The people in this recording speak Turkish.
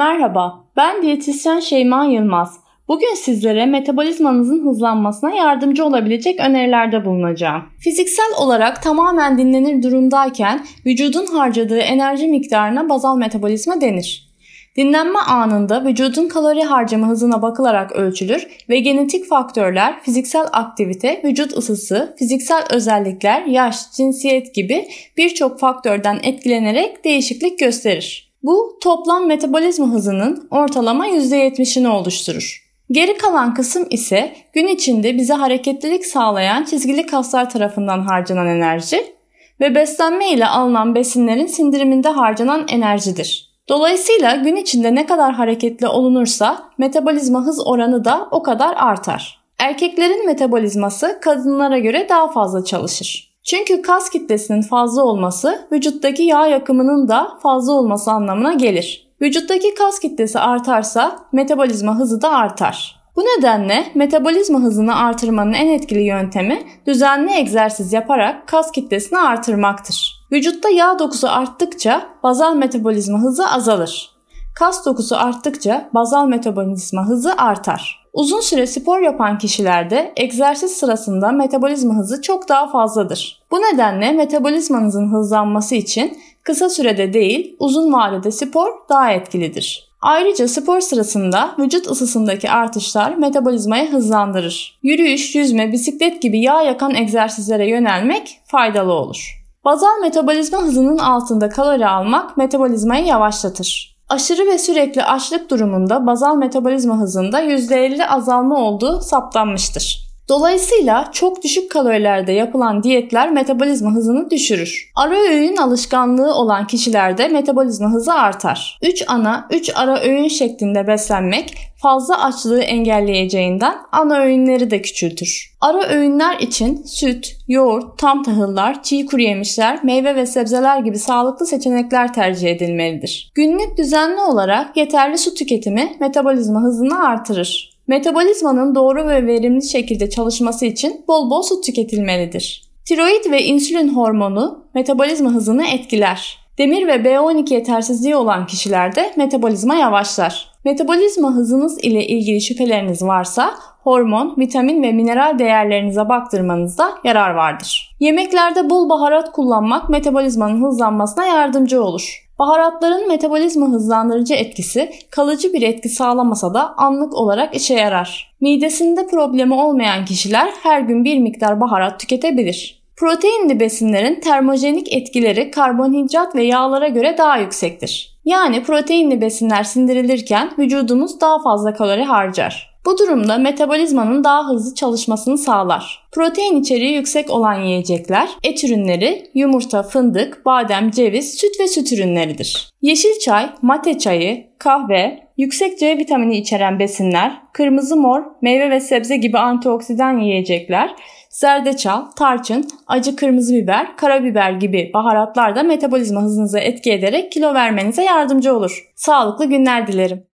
Merhaba, ben diyetisyen Şeyma Yılmaz. Bugün sizlere metabolizmanızın hızlanmasına yardımcı olabilecek önerilerde bulunacağım. Fiziksel olarak tamamen dinlenir durumdayken vücudun harcadığı enerji miktarına bazal metabolizma denir. Dinlenme anında vücudun kalori harcama hızına bakılarak ölçülür ve genetik faktörler, fiziksel aktivite, vücut ısısı, fiziksel özellikler, yaş, cinsiyet gibi birçok faktörden etkilenerek değişiklik gösterir. Bu toplam metabolizma hızının ortalama %70'ini oluşturur. Geri kalan kısım ise gün içinde bize hareketlilik sağlayan çizgili kaslar tarafından harcanan enerji ve beslenme ile alınan besinlerin sindiriminde harcanan enerjidir. Dolayısıyla gün içinde ne kadar hareketli olunursa metabolizma hız oranı da o kadar artar. Erkeklerin metabolizması kadınlara göre daha fazla çalışır. Çünkü kas kitlesinin fazla olması vücuttaki yağ yakımının da fazla olması anlamına gelir. Vücuttaki kas kitlesi artarsa metabolizma hızı da artar. Bu nedenle metabolizma hızını artırmanın en etkili yöntemi düzenli egzersiz yaparak kas kitlesini artırmaktır. Vücutta yağ dokusu arttıkça bazal metabolizma hızı azalır. Kas dokusu arttıkça bazal metabolizma hızı artar. Uzun süre spor yapan kişilerde egzersiz sırasında metabolizma hızı çok daha fazladır. Bu nedenle metabolizmanızın hızlanması için kısa sürede değil uzun vadede spor daha etkilidir. Ayrıca spor sırasında vücut ısısındaki artışlar metabolizmayı hızlandırır. Yürüyüş, yüzme, bisiklet gibi yağ yakan egzersizlere yönelmek faydalı olur. Bazal metabolizma hızının altında kalori almak metabolizmayı yavaşlatır. Aşırı ve sürekli açlık durumunda bazal metabolizma hızında %50 azalma olduğu saptanmıştır. Dolayısıyla çok düşük kalorilerde yapılan diyetler metabolizma hızını düşürür. Ara öğün alışkanlığı olan kişilerde metabolizma hızı artar. 3 ana, 3 ara öğün şeklinde beslenmek fazla açlığı engelleyeceğinden ana öğünleri de küçültür. Ara öğünler için süt, yoğurt, tam tahıllar, çiğ kuru yemişler, meyve ve sebzeler gibi sağlıklı seçenekler tercih edilmelidir. Günlük düzenli olarak yeterli su tüketimi metabolizma hızını artırır. Metabolizmanın doğru ve verimli şekilde çalışması için bol bol su tüketilmelidir. Tiroid ve insülin hormonu metabolizma hızını etkiler. Demir ve B12 yetersizliği olan kişilerde metabolizma yavaşlar. Metabolizma hızınız ile ilgili şüpheleriniz varsa hormon, vitamin ve mineral değerlerinize baktırmanızda yarar vardır. Yemeklerde bol baharat kullanmak metabolizmanın hızlanmasına yardımcı olur. Baharatların metabolizma hızlandırıcı etkisi kalıcı bir etki sağlamasa da anlık olarak işe yarar. Midesinde problemi olmayan kişiler her gün bir miktar baharat tüketebilir. Proteinli besinlerin termojenik etkileri karbonhidrat ve yağlara göre daha yüksektir. Yani proteinli besinler sindirilirken vücudumuz daha fazla kalori harcar. Bu durumda metabolizmanın daha hızlı çalışmasını sağlar. Protein içeriği yüksek olan yiyecekler et ürünleri, yumurta, fındık, badem, ceviz, süt ve süt ürünleridir. Yeşil çay, mate çayı, kahve, yüksek C vitamini içeren besinler, kırmızı mor, meyve ve sebze gibi antioksidan yiyecekler, zerdeçal, tarçın, acı kırmızı biber, karabiber gibi baharatlar da metabolizma hızınıza etki ederek kilo vermenize yardımcı olur. Sağlıklı günler dilerim.